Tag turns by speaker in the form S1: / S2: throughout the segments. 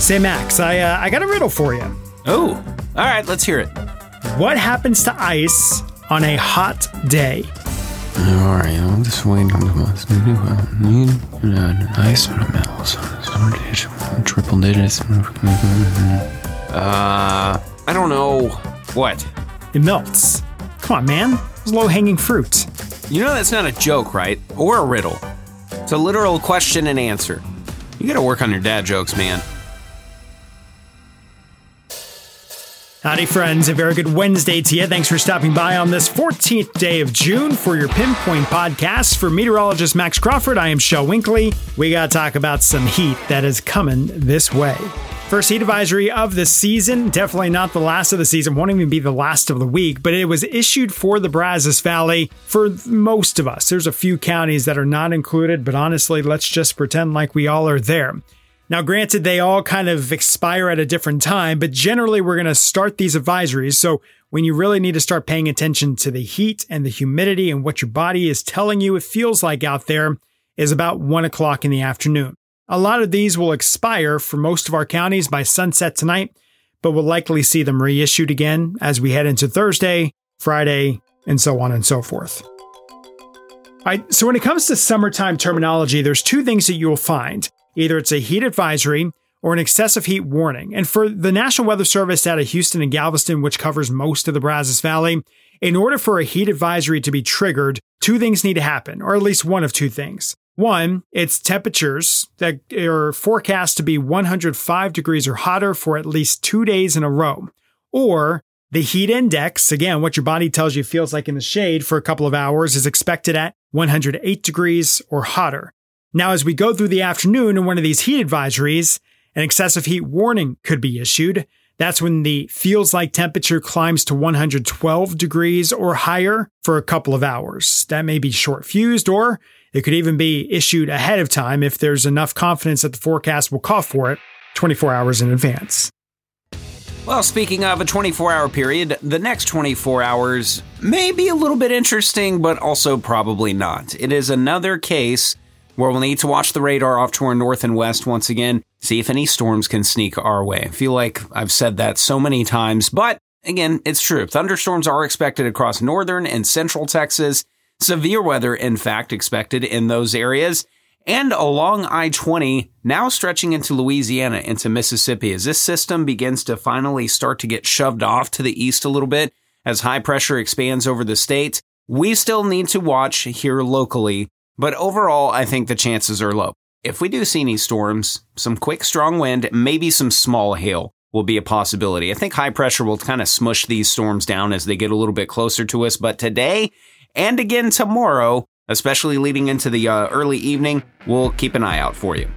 S1: Say, Max, I uh, I got a riddle for you.
S2: Oh, all right, let's hear it.
S1: What happens to ice on a hot day?
S3: All right, I'm just waiting on the months. Need ice on the metals. Triple digits.
S2: Uh, I don't know. What?
S1: It melts. Come on, man. It's low hanging fruit.
S2: You know that's not a joke, right? Or a riddle. It's a literal question and answer. You gotta work on your dad jokes, man.
S1: Howdy, friends. A very good Wednesday to you. Thanks for stopping by on this 14th day of June for your Pinpoint podcast. For meteorologist Max Crawford, I am Shel Winkley. We got to talk about some heat that is coming this way. First heat advisory of the season. Definitely not the last of the season. Won't even be the last of the week, but it was issued for the Brazos Valley for most of us. There's a few counties that are not included, but honestly, let's just pretend like we all are there. Now, granted, they all kind of expire at a different time, but generally we're going to start these advisories. So when you really need to start paying attention to the heat and the humidity and what your body is telling you it feels like out there is about one o'clock in the afternoon. A lot of these will expire for most of our counties by sunset tonight, but we'll likely see them reissued again as we head into Thursday, Friday, and so on and so forth. All right, so when it comes to summertime terminology, there's two things that you'll find. Either it's a heat advisory or an excessive heat warning. And for the National Weather Service out of Houston and Galveston, which covers most of the Brazos Valley, in order for a heat advisory to be triggered, two things need to happen, or at least one of two things. One, it's temperatures that are forecast to be 105 degrees or hotter for at least two days in a row. Or the heat index, again, what your body tells you feels like in the shade for a couple of hours, is expected at 108 degrees or hotter. Now, as we go through the afternoon in one of these heat advisories, an excessive heat warning could be issued. That's when the feels like temperature climbs to 112 degrees or higher for a couple of hours. That may be short fused, or it could even be issued ahead of time if there's enough confidence that the forecast will call for it 24 hours in advance.
S2: Well, speaking of a 24 hour period, the next 24 hours may be a little bit interesting, but also probably not. It is another case where we'll need to watch the radar off to our north and west once again, see if any storms can sneak our way. I feel like I've said that so many times, but again, it's true. Thunderstorms are expected across northern and central Texas. Severe weather, in fact, expected in those areas. And along I 20, now stretching into Louisiana, into Mississippi, as this system begins to finally start to get shoved off to the east a little bit as high pressure expands over the state. We still need to watch here locally but overall, I think the chances are low. If we do see any storms, some quick strong wind, maybe some small hail will be a possibility. I think high pressure will kind of smush these storms down as they get a little bit closer to us. But today and again tomorrow, especially leading into the uh, early evening, we'll keep an eye out for you.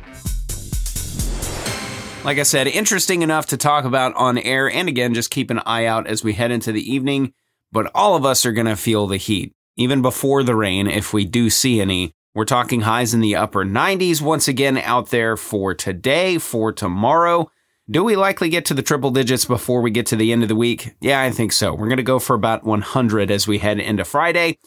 S2: Like I said, interesting enough to talk about on air. And again, just keep an eye out as we head into the evening. But all of us are going to feel the heat even before the rain, if we do see any. We're talking highs in the upper 90s once again out there for today, for tomorrow. Do we likely get to the triple digits before we get to the end of the week? Yeah, I think so. We're going to go for about 100 as we head into Friday.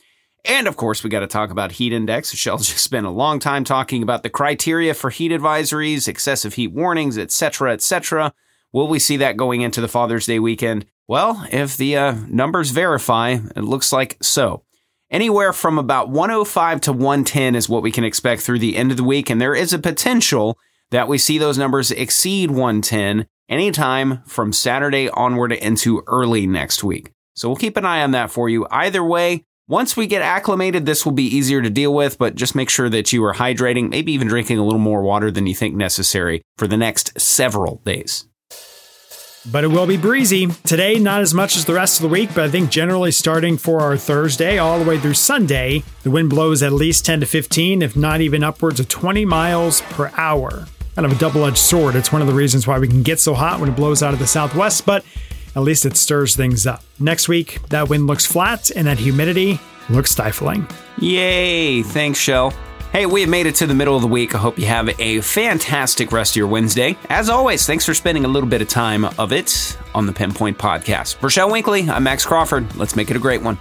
S2: And of course, we got to talk about heat index. Shel's just spent a long time talking about the criteria for heat advisories, excessive heat warnings, etc., etc. Will we see that going into the Father's Day weekend? Well, if the uh, numbers verify, it looks like so. Anywhere from about 105 to 110 is what we can expect through the end of the week, and there is a potential that we see those numbers exceed 110 anytime from Saturday onward into early next week. So we'll keep an eye on that for you. Either way, once we get acclimated, this will be easier to deal with, but just make sure that you are hydrating, maybe even drinking a little more water than you think necessary for the next several days
S1: but it will be breezy. Today, not as much as the rest of the week, but I think generally starting for our Thursday all the way through Sunday, the wind blows at least 10 to 15, if not even upwards of 20 miles per hour. Kind of a double edged sword. It's one of the reasons why we can get so hot when it blows out of the southwest, but at least it stirs things up. Next week, that wind looks flat and that humidity looks stifling.
S2: Yay! Thanks, Shel. Hey, we have made it to the middle of the week. I hope you have a fantastic rest of your Wednesday. As always, thanks for spending a little bit of time of it on the Pinpoint Podcast. Shel Winkley, I'm Max Crawford. Let's make it a great one.